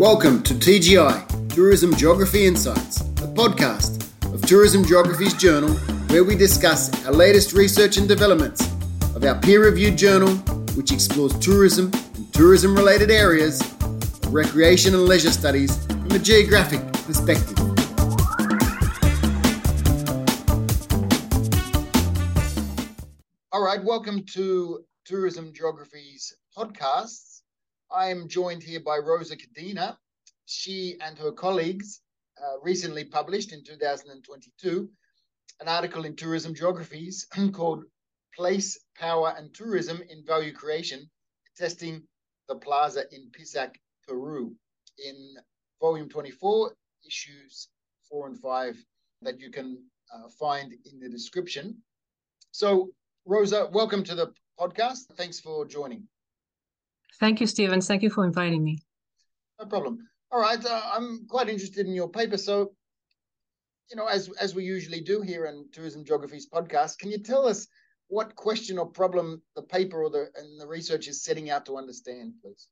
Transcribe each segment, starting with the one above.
Welcome to TGI, Tourism Geography Insights, a podcast of Tourism Geographies journal where we discuss our latest research and developments of our peer reviewed journal, which explores tourism and tourism related areas recreation and leisure studies from a geographic perspective. All right, welcome to Tourism Geographies podcasts. I am joined here by Rosa Codina. She and her colleagues uh, recently published in 2022 an article in Tourism Geographies called Place, Power and Tourism in Value Creation, testing the plaza in Pisac, Peru, in volume 24, issues four and five that you can uh, find in the description. So, Rosa, welcome to the podcast. Thanks for joining. Thank you, Stephen. Thank you for inviting me. No problem. All right, uh, I'm quite interested in your paper. So, you know, as as we usually do here in Tourism Geographies podcast, can you tell us what question or problem the paper or the and the research is setting out to understand, please?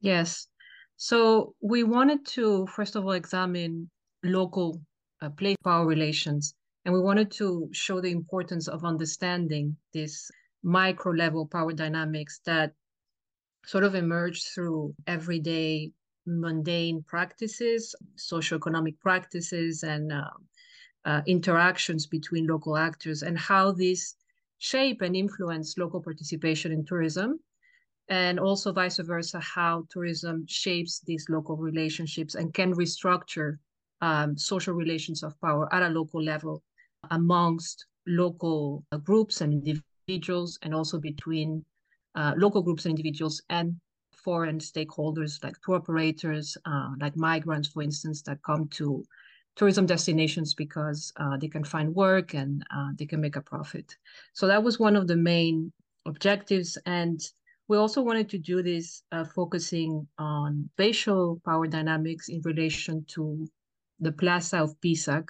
Yes. So we wanted to first of all examine local uh, place power relations, and we wanted to show the importance of understanding this micro level power dynamics that sort of emerge through everyday mundane practices, socioeconomic practices, and uh, uh, interactions between local actors, and how these shape and influence local participation in tourism, and also vice versa, how tourism shapes these local relationships and can restructure um, social relations of power at a local level amongst local uh, groups and individuals, and also between uh, local groups and individuals and foreign stakeholders like tour operators, uh, like migrants, for instance, that come to tourism destinations because uh, they can find work and uh, they can make a profit. So that was one of the main objectives. And we also wanted to do this uh, focusing on spatial power dynamics in relation to the Plaza of Pisac.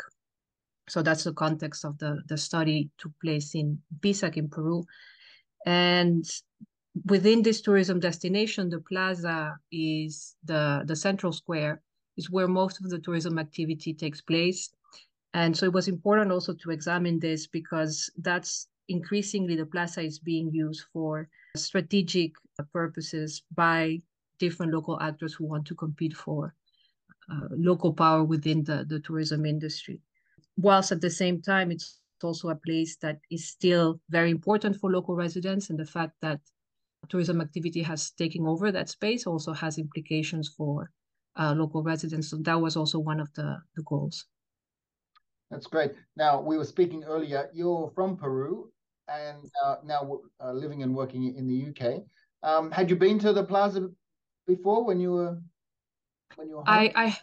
So that's the context of the, the study took place in Pisac in Peru. And within this tourism destination, the plaza is the, the central square is where most of the tourism activity takes place. And so it was important also to examine this because that's increasingly the plaza is being used for strategic purposes by different local actors who want to compete for uh, local power within the, the tourism industry. Whilst at the same time, it's also a place that is still very important for local residents and the fact that tourism activity has taken over that space also has implications for uh, local residents. So that was also one of the, the goals. That's great. Now, we were speaking earlier, you're from Peru and uh, now uh, living and working in the UK. Um, had you been to the plaza before when you were when you were home? I,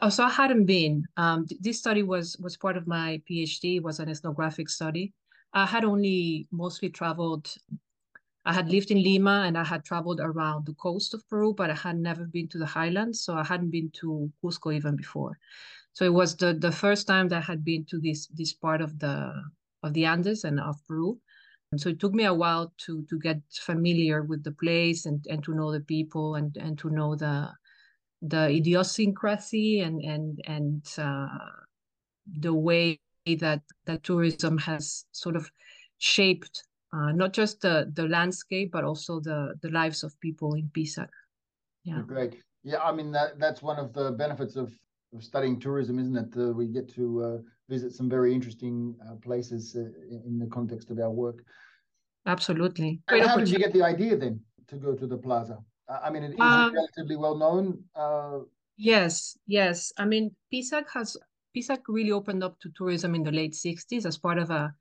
I so I hadn't been. Um, this study was was part of my PhD. Was an ethnographic study. I had only mostly traveled I had lived in Lima and I had traveled around the coast of Peru, but I had never been to the highlands. So I hadn't been to Cusco even before. So it was the, the first time that I had been to this this part of the of the Andes and of Peru. And so it took me a while to to get familiar with the place and, and to know the people and, and to know the the idiosyncrasy and and and uh, the way that that tourism has sort of shaped uh, not just the the landscape, but also the the lives of people in Pisac. Yeah, great. Yeah, I mean that that's one of the benefits of, of studying tourism, isn't it? Uh, we get to uh, visit some very interesting uh, places uh, in the context of our work. Absolutely. How did you get the idea then to go to the plaza? I mean, it is um, relatively well known. yes, yes. I mean, Pisac has Pisac really opened up to tourism in the late '60s as part of a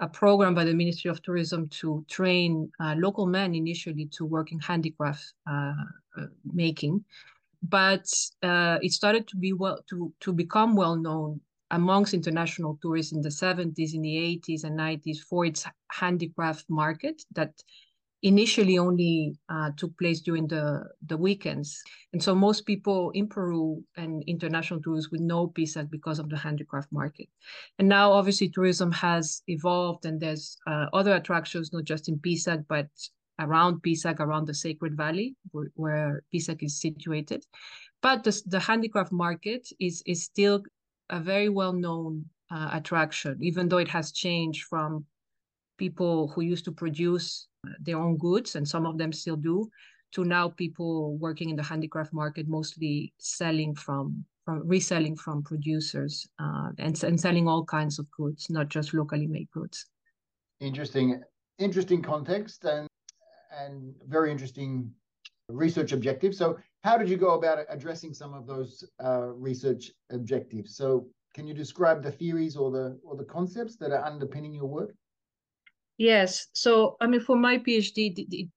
a program by the Ministry of Tourism to train uh, local men initially to work in handicraft uh, uh, making, but uh, it started to be well to to become well known amongst international tourists in the 70s, in the 80s and 90s for its handicraft market that initially only uh, took place during the, the weekends. And so most people in Peru and international tourists would know Pisac because of the handicraft market. And now obviously tourism has evolved and there's uh, other attractions, not just in Pisac, but around Pisac, around the Sacred Valley, where, where Pisac is situated. but the, the handicraft market is is still a very well known uh, attraction, even though it has changed from people who used to produce uh, their own goods, and some of them still do, to now people working in the handicraft market, mostly selling from from reselling from producers uh, and, and selling all kinds of goods, not just locally made goods. Interesting, interesting context and and very interesting research objectives. So, how did you go about addressing some of those uh, research objectives? So, can you describe the theories or the or the concepts that are underpinning your work? Yes. So, I mean, for my PhD,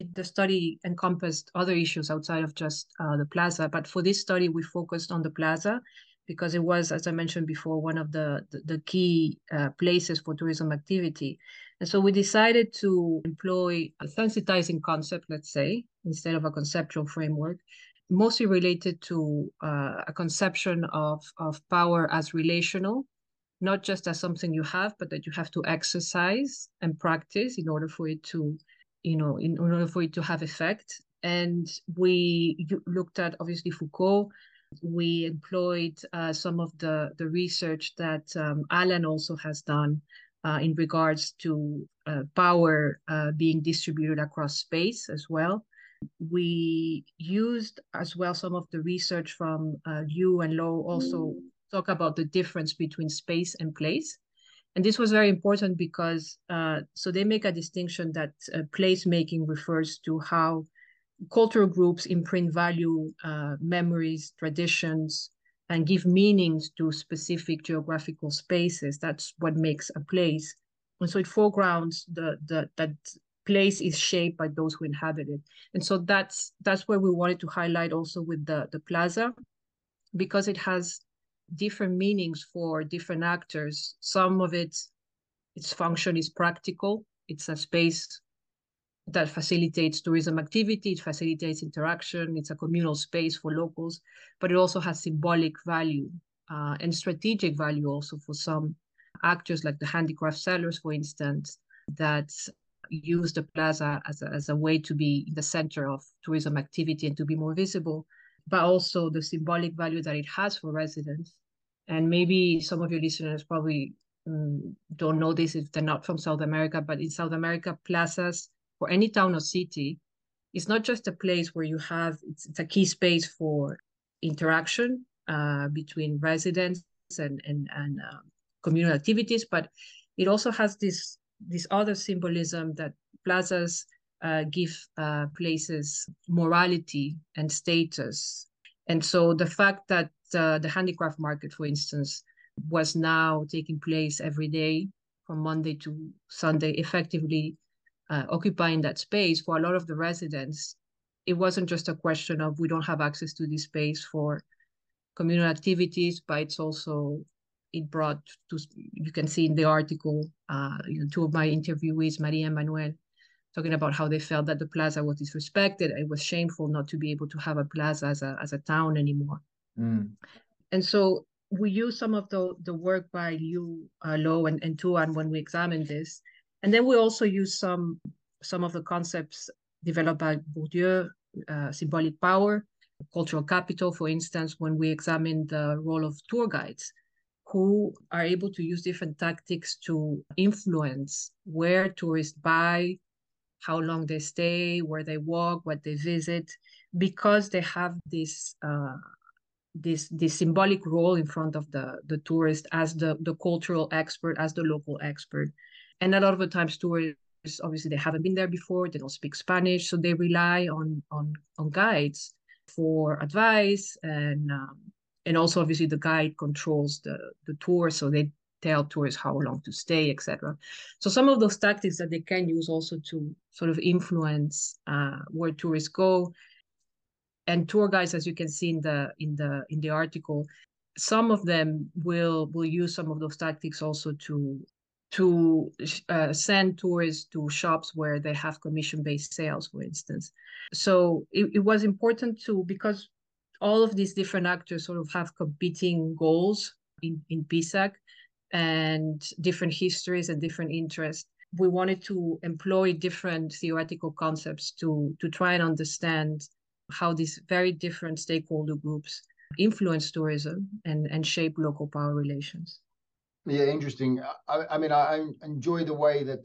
the study encompassed other issues outside of just uh, the plaza. But for this study, we focused on the plaza because it was, as I mentioned before, one of the, the, the key uh, places for tourism activity. And so we decided to employ a sensitizing concept, let's say, instead of a conceptual framework, mostly related to uh, a conception of, of power as relational, not just as something you have, but that you have to exercise and practice in order for it to you know, in order for it to have effect. And we looked at obviously Foucault. We employed uh, some of the the research that um, Alan also has done uh, in regards to uh, power uh, being distributed across space as well. We used as well some of the research from uh, Liu and Low also talk about the difference between space and place. And this was very important because uh, so they make a distinction that uh, placemaking refers to how cultural groups imprint value, uh, memories, traditions, and give meanings to specific geographical spaces. That's what makes a place. And so it foregrounds the, the that place is shaped by those who inhabit it. And so that's that's where we wanted to highlight also with the, the plaza, because it has different meanings for different actors. Some of it, its function is practical. It's a space that facilitates tourism activity, it facilitates interaction, it's a communal space for locals, but it also has symbolic value uh, and strategic value also for some actors like the handicraft sellers, for instance, that use the plaza as a, as a way to be in the center of tourism activity and to be more visible but also the symbolic value that it has for residents. And maybe some of your listeners probably um, don't know this if they're not from South America, but in South America, plazas for any town or city it's not just a place where you have, it's, it's a key space for interaction uh, between residents and, and, and uh, communal activities, but it also has this, this other symbolism that plazas uh, give uh, places morality and status. And so the fact that uh, the handicraft market, for instance, was now taking place every day from Monday to Sunday, effectively uh, occupying that space for a lot of the residents, it wasn't just a question of we don't have access to this space for communal activities, but it's also it brought to you can see in the article uh, you know, two of my interviewees, Maria and Manuel, talking about how they felt that the plaza was disrespected. It was shameful not to be able to have a plaza as a, as a town anymore. Mm. And so we use some of the, the work by Liu uh, Low and, and Tuan when we examine this. And then we also use some, some of the concepts developed by Bourdieu, uh, symbolic power, cultural capital, for instance, when we examine the role of tour guides who are able to use different tactics to influence where tourists buy, how long they stay, where they walk, what they visit, because they have this uh, this this symbolic role in front of the the tourist as the the cultural expert, as the local expert, and a lot of the times tourists obviously they haven't been there before, they don't speak Spanish, so they rely on on on guides for advice and um, and also obviously the guide controls the the tour, so they tell tourists how long to stay, etc. So some of those tactics that they can use also to sort of influence uh, where tourists go. And tour guides, as you can see in the in the in the article, some of them will will use some of those tactics also to to uh, send tourists to shops where they have commission-based sales, for instance. So it, it was important to because all of these different actors sort of have competing goals in in Pisac and different histories and different interests. We wanted to employ different theoretical concepts to to try and understand how these very different stakeholder groups influence tourism and, and shape local power relations. Yeah, interesting. I, I mean, I, I enjoy the way that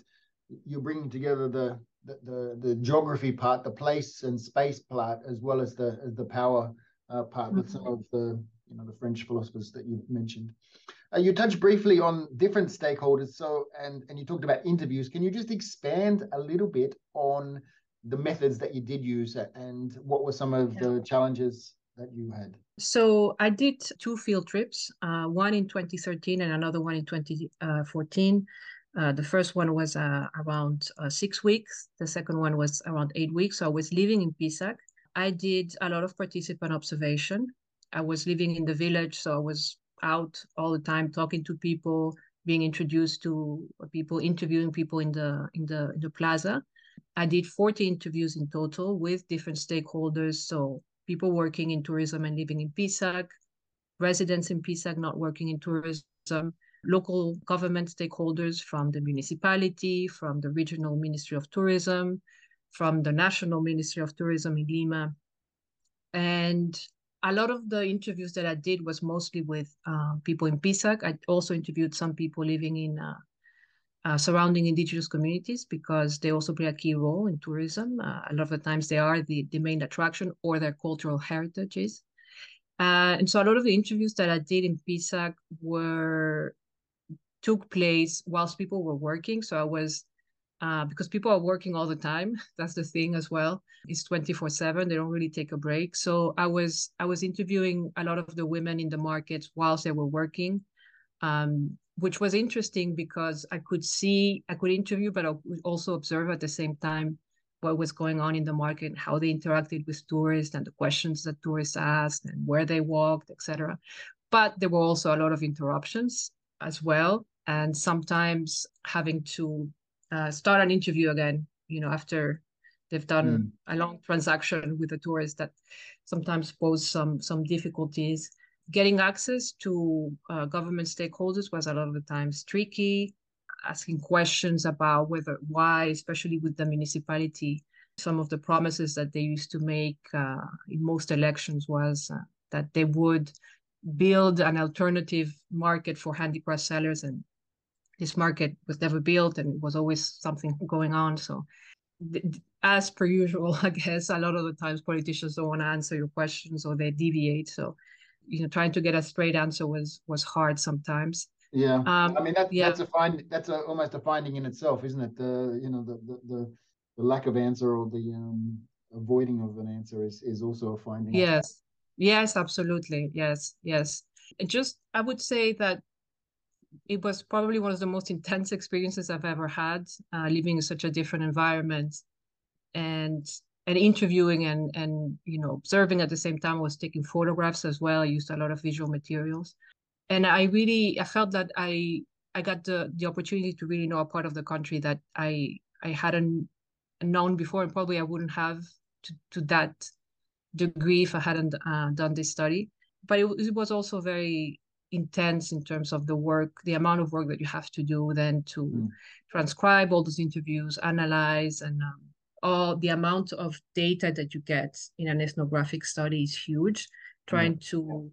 you're bringing together the, the, the, the, geography part, the place and space part, as well as the as the power uh, part mm-hmm. with some of the you know the French philosophers that you've mentioned. Uh, you touched briefly on different stakeholders, so and and you talked about interviews. Can you just expand a little bit on the methods that you did use and what were some of the challenges that you had? So I did two field trips, uh, one in 2013 and another one in 2014. Uh, the first one was uh, around uh, six weeks. The second one was around eight weeks. So I was living in Pisac. I did a lot of participant observation. I was living in the village, so I was out all the time talking to people, being introduced to people, interviewing people in the in the in the plaza. I did 40 interviews in total with different stakeholders. So people working in tourism and living in Pisac, residents in Pisac not working in tourism, local government stakeholders from the municipality, from the regional ministry of tourism, from the national ministry of tourism in Lima. And a lot of the interviews that I did was mostly with uh, people in Pisac. I also interviewed some people living in uh, uh, surrounding indigenous communities because they also play a key role in tourism. Uh, a lot of the times they are the, the main attraction or their cultural heritages. Uh, and so a lot of the interviews that I did in Pisac were took place whilst people were working. So I was uh, because people are working all the time. That's the thing as well. It's 24 seven. They don't really take a break. So I was, I was interviewing a lot of the women in the markets whilst they were working. Um, which was interesting because I could see, I could interview, but I would also observe at the same time what was going on in the market, how they interacted with tourists and the questions that tourists asked and where they walked, etc. But there were also a lot of interruptions as well. And sometimes having to uh, start an interview again, you know, after they've done mm. a long transaction with a tourist that sometimes pose some some difficulties getting access to uh, government stakeholders was a lot of the times tricky asking questions about whether why especially with the municipality some of the promises that they used to make uh, in most elections was uh, that they would build an alternative market for handicraft sellers and this market was never built and it was always something going on. So as per usual i guess a lot of the times politicians don't want to answer your questions or they deviate. So you know trying to get a straight answer was was hard sometimes. Yeah. Um, i mean that, yeah. that's a find that's a, almost a finding in itself isn't it? The you know the the, the, the lack of answer or the um, avoiding of an answer is is also a finding. Yes. Yes absolutely. Yes yes. And just i would say that it was probably one of the most intense experiences i've ever had uh, living in such a different environment. And and interviewing and and you know observing at the same time I was taking photographs as well. I used a lot of visual materials. And i really i felt that i i got the the opportunity to really know a part of the country that i i hadn't known before and probably i wouldn't have to, to that degree if i hadn't uh, done this study. But it, it was also very intense in terms of the work the amount of work that you have to do then to mm. transcribe all those interviews analyze and um, all the amount of data that you get in an ethnographic study is huge. Trying yeah. to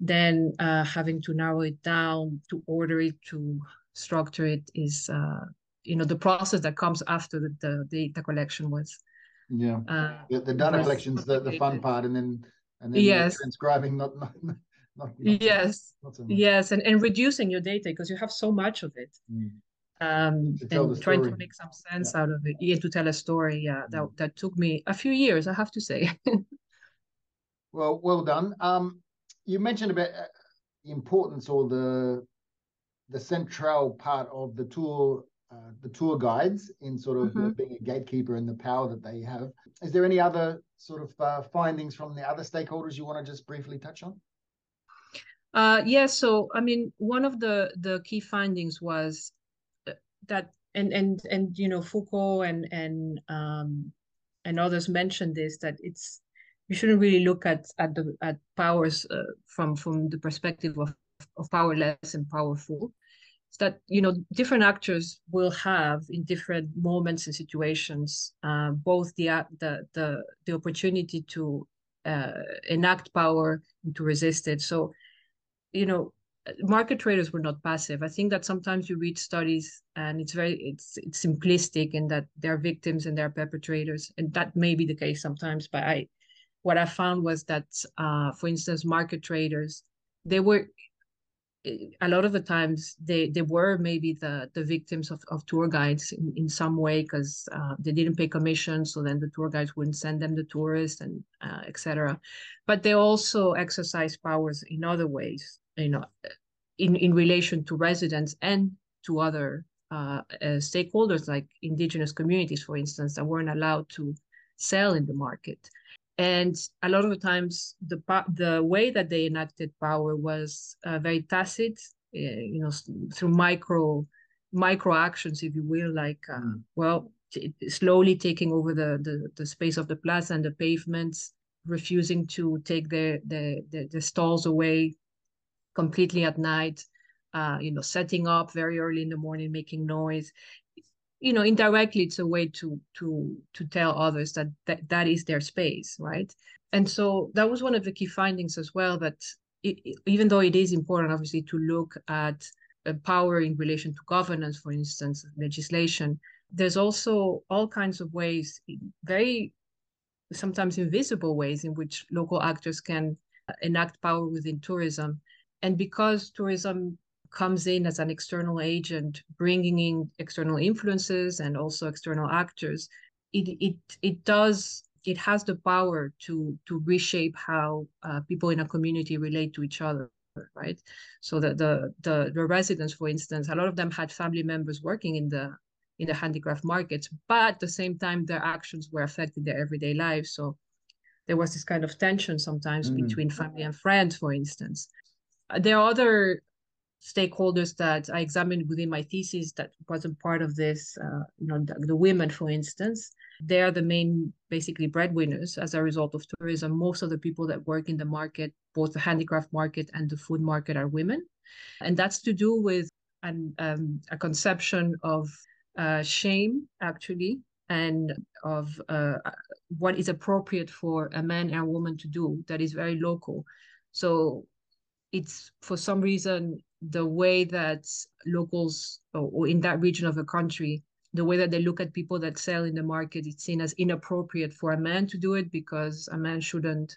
then uh, having to narrow it down, to order it, to structure it is, uh, you know, the process that comes after the, the data collection was. Yeah, uh, the, the data collection's the, the fun part, and then and then yes. transcribing not not. Not, not yes, so, so yes, and, and reducing your data because you have so much of it. Mm. Um, and trying to make some sense yeah. out of it yeah, to tell a story yeah that, mm. that took me a few years i have to say. Well well done. Um, you mentioned about uh, the importance or the the central part of the tour uh, the tour guides in sort of mm-hmm. being a gatekeeper and the power that they have. Is there any other sort of uh, findings from the other stakeholders you want to just briefly touch on uh, yeah, so I mean, one of the the key findings was that and and and you know Foucault and and um, and others mentioned this that it's you shouldn't really look at at the at powers uh, from from the perspective of of powerless and powerful. is that you know different actors will have in different moments and situations uh, both the the the the opportunity to uh, enact power and to resist it. So, you know, market traders were not passive. I think that sometimes you read studies and it's very it's it's simplistic in that they're victims and they're perpetrators, and that may be the case sometimes. But I, what I found was that, uh, for instance, market traders they were a lot of the times they they were maybe the the victims of, of tour guides in, in some way because uh, they didn't pay commission so then the tour guides wouldn't send them the tourists and uh, etc but they also exercise powers in other ways you know in in relation to residents and to other uh, uh stakeholders like indigenous communities for instance that weren't allowed to sell in the market and a lot of the times the the way that they enacted power was uh, very tacit uh, you know through micro micro actions if you will like uh, mm. well slowly taking over the, the the space of the plaza and the pavements refusing to take the the the, the stalls away completely at night uh, you know setting up very early in the morning making noise you know indirectly it's a way to to to tell others that that, that is their space right? And so that was one of the key findings as well that it, even though it is important obviously to look at uh, power in relation to governance for instance legislation there's also all kinds of ways very sometimes invisible ways in which local actors can enact power within tourism. And because tourism comes in as an external agent, bringing in external influences and also external actors, it it it does it has the power to to reshape how uh, people in a community relate to each other right? So the, the the the residents for instance a lot of them had family members working in the in the handicraft markets but at the same time their actions were affecting their everyday lives. So there was this kind of tension sometimes mm. between family and friends for instance. There are other stakeholders that I examined within my thesis that wasn't part of this, uh, you know, the, the, women, for instance, they're the main basically breadwinners as a result of tourism. Most of the people that work in the market, both the handicraft market and the food market, are women. And that's to do with an, um, a conception of uh, shame, actually, and of uh, what is appropriate for a man and a woman to do that is very local. So it's for some reason the way that locals or in that region of a country the way that they look at people that sell in the market it's seen as inappropriate for a man to do it because a man shouldn't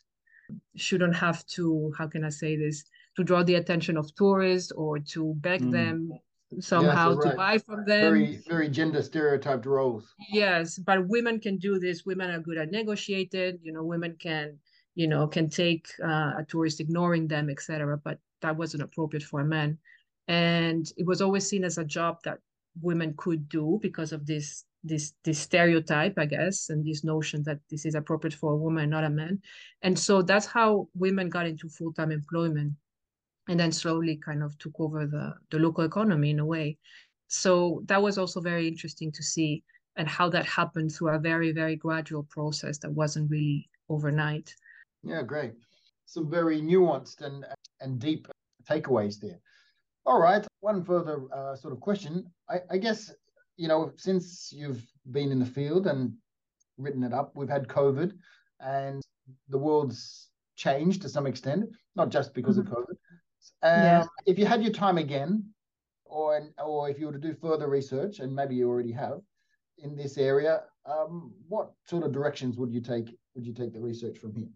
shouldn't have to how can i say this to draw the attention of tourists or to beg mm. them somehow yes, right. to buy from them very very gender stereotyped roles yes but women can do this women are good at negotiating you know women can you know can take uh, a tourist ignoring them etc but that wasn't appropriate for a man. And it was always seen as a job that women could do because of this this this stereotype, I guess, and this notion that this is appropriate for a woman, not a man. And so that's how women got into full-time employment and then slowly kind of took over the, the local economy in a way. So that was also very interesting to see and how that happened through a very, very gradual process that wasn't really overnight. Yeah, great. Some very nuanced and and deep takeaways there. All right, one further uh, sort of question. I, I guess you know since you've been in the field and written it up, we've had COVID, and the world's changed to some extent, not just because mm-hmm. of COVID. Uh, yeah. If you had your time again, or or if you were to do further research, and maybe you already have in this area, um, what sort of directions would you take? Would you take the research from here?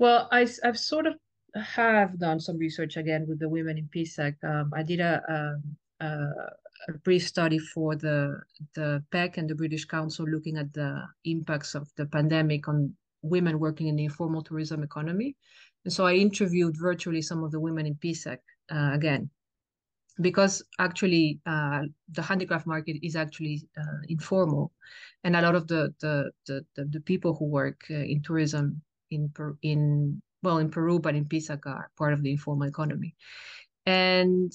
Well, I, I've sort of have done some research again with the women in Pisac. Um, I did a, a, a, brief study for the the PEC and the British Council looking at the impacts of the pandemic on women working in the informal tourism economy. And so I interviewed virtually some of the women in Pisac uh, again, because actually uh, the handicraft market is actually uh, informal, and a lot of the the the, the, the people who work uh, in tourism in in well, in Peru, but in Pisac are part of the informal economy. And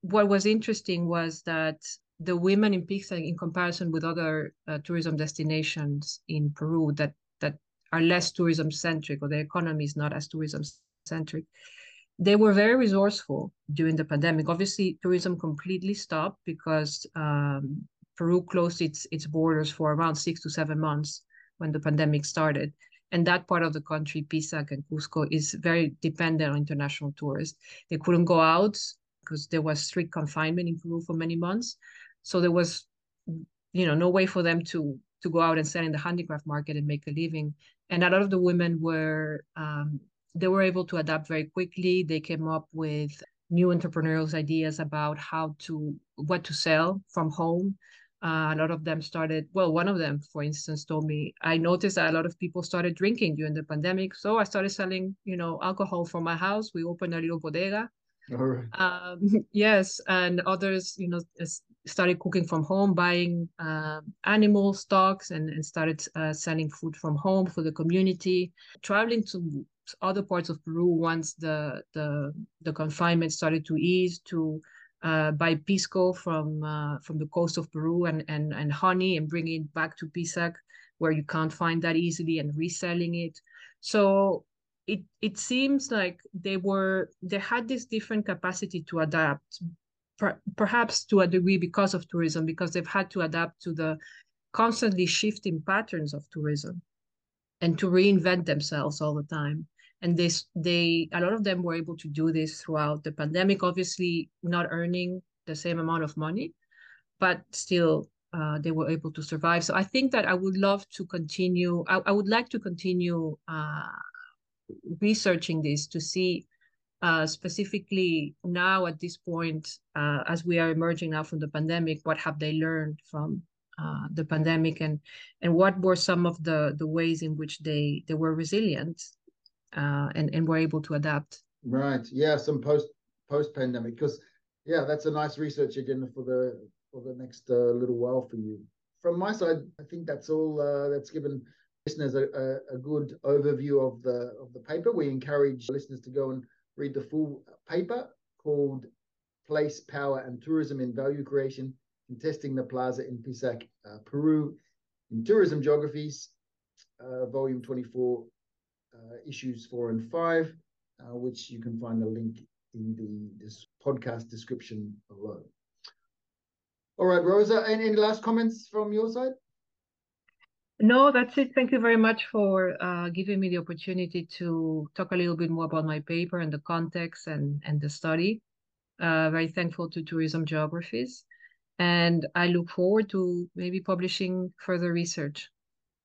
what was interesting was that the women in Pisac, in comparison with other uh, tourism destinations in Peru that that are less tourism centric or the economy is not as tourism centric, they were very resourceful during the pandemic. Obviously, tourism completely stopped because um, Peru closed its its borders for around six to seven months when the pandemic started. And that part of the country, Pisac and Cusco, is very dependent on international tourists. They couldn't go out because there was strict confinement in Peru for many months. So there was, you know, no way for them to to go out and sell in the handicraft market and make a living. And a lot of the women were um, they were able to adapt very quickly. They came up with new entrepreneurial ideas about how to what to sell from home. Uh, a lot of them started. Well, one of them, for instance, told me I noticed that a lot of people started drinking during the pandemic, so I started selling, you know, alcohol from my house. We opened a little bodega. All right. Um, yes, and others, you know, started cooking from home, buying uh, animal stocks, and, and started uh, selling food from home for the community. Traveling to other parts of Peru once the the the confinement started to ease to uh, buy pisco from uh, from the coast of Peru and, and and honey and bringing it back to Pisac where you can't find that easily and reselling it. So it it seems like they were they had this different capacity to adapt, per, perhaps to a degree because of tourism because they've had to adapt to the constantly shifting patterns of tourism and to reinvent themselves all the time and they they a lot of them were able to do this throughout the pandemic. Obviously not earning the same amount of money but still uh, they were able to survive. So i think that i would love to continue i, I would like to continue uh, researching this to see uh, specifically now at this point uh, as we are emerging now from the pandemic what have they learned from uh, the pandemic and and what were some of the the ways in which they they were resilient uh, and and we're able to adapt. Right. Yeah. Some post post pandemic because yeah, that's a nice research agenda for the for the next uh, little while for you. From my side, I think that's all. Uh, that's given listeners a, a, a, good overview of the of the paper. We encourage listeners to go and read the full paper called "Place, Power, and Tourism in Value Creation: Contesting the Plaza in Pisac, uh, Peru, in Tourism Geographies." Uh, volume 24 uh, issues four and five, uh, which you can find a link in the this podcast description below. All right, Rosa, any, any last comments from your side? No, that's it. Thank you very much for uh, giving me the opportunity to talk a little bit more about my paper and the context and, and the study. Uh, very thankful to Tourism Geographies. And I look forward to maybe publishing further research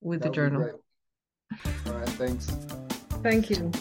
with that the journal. All right, thanks. Thank you.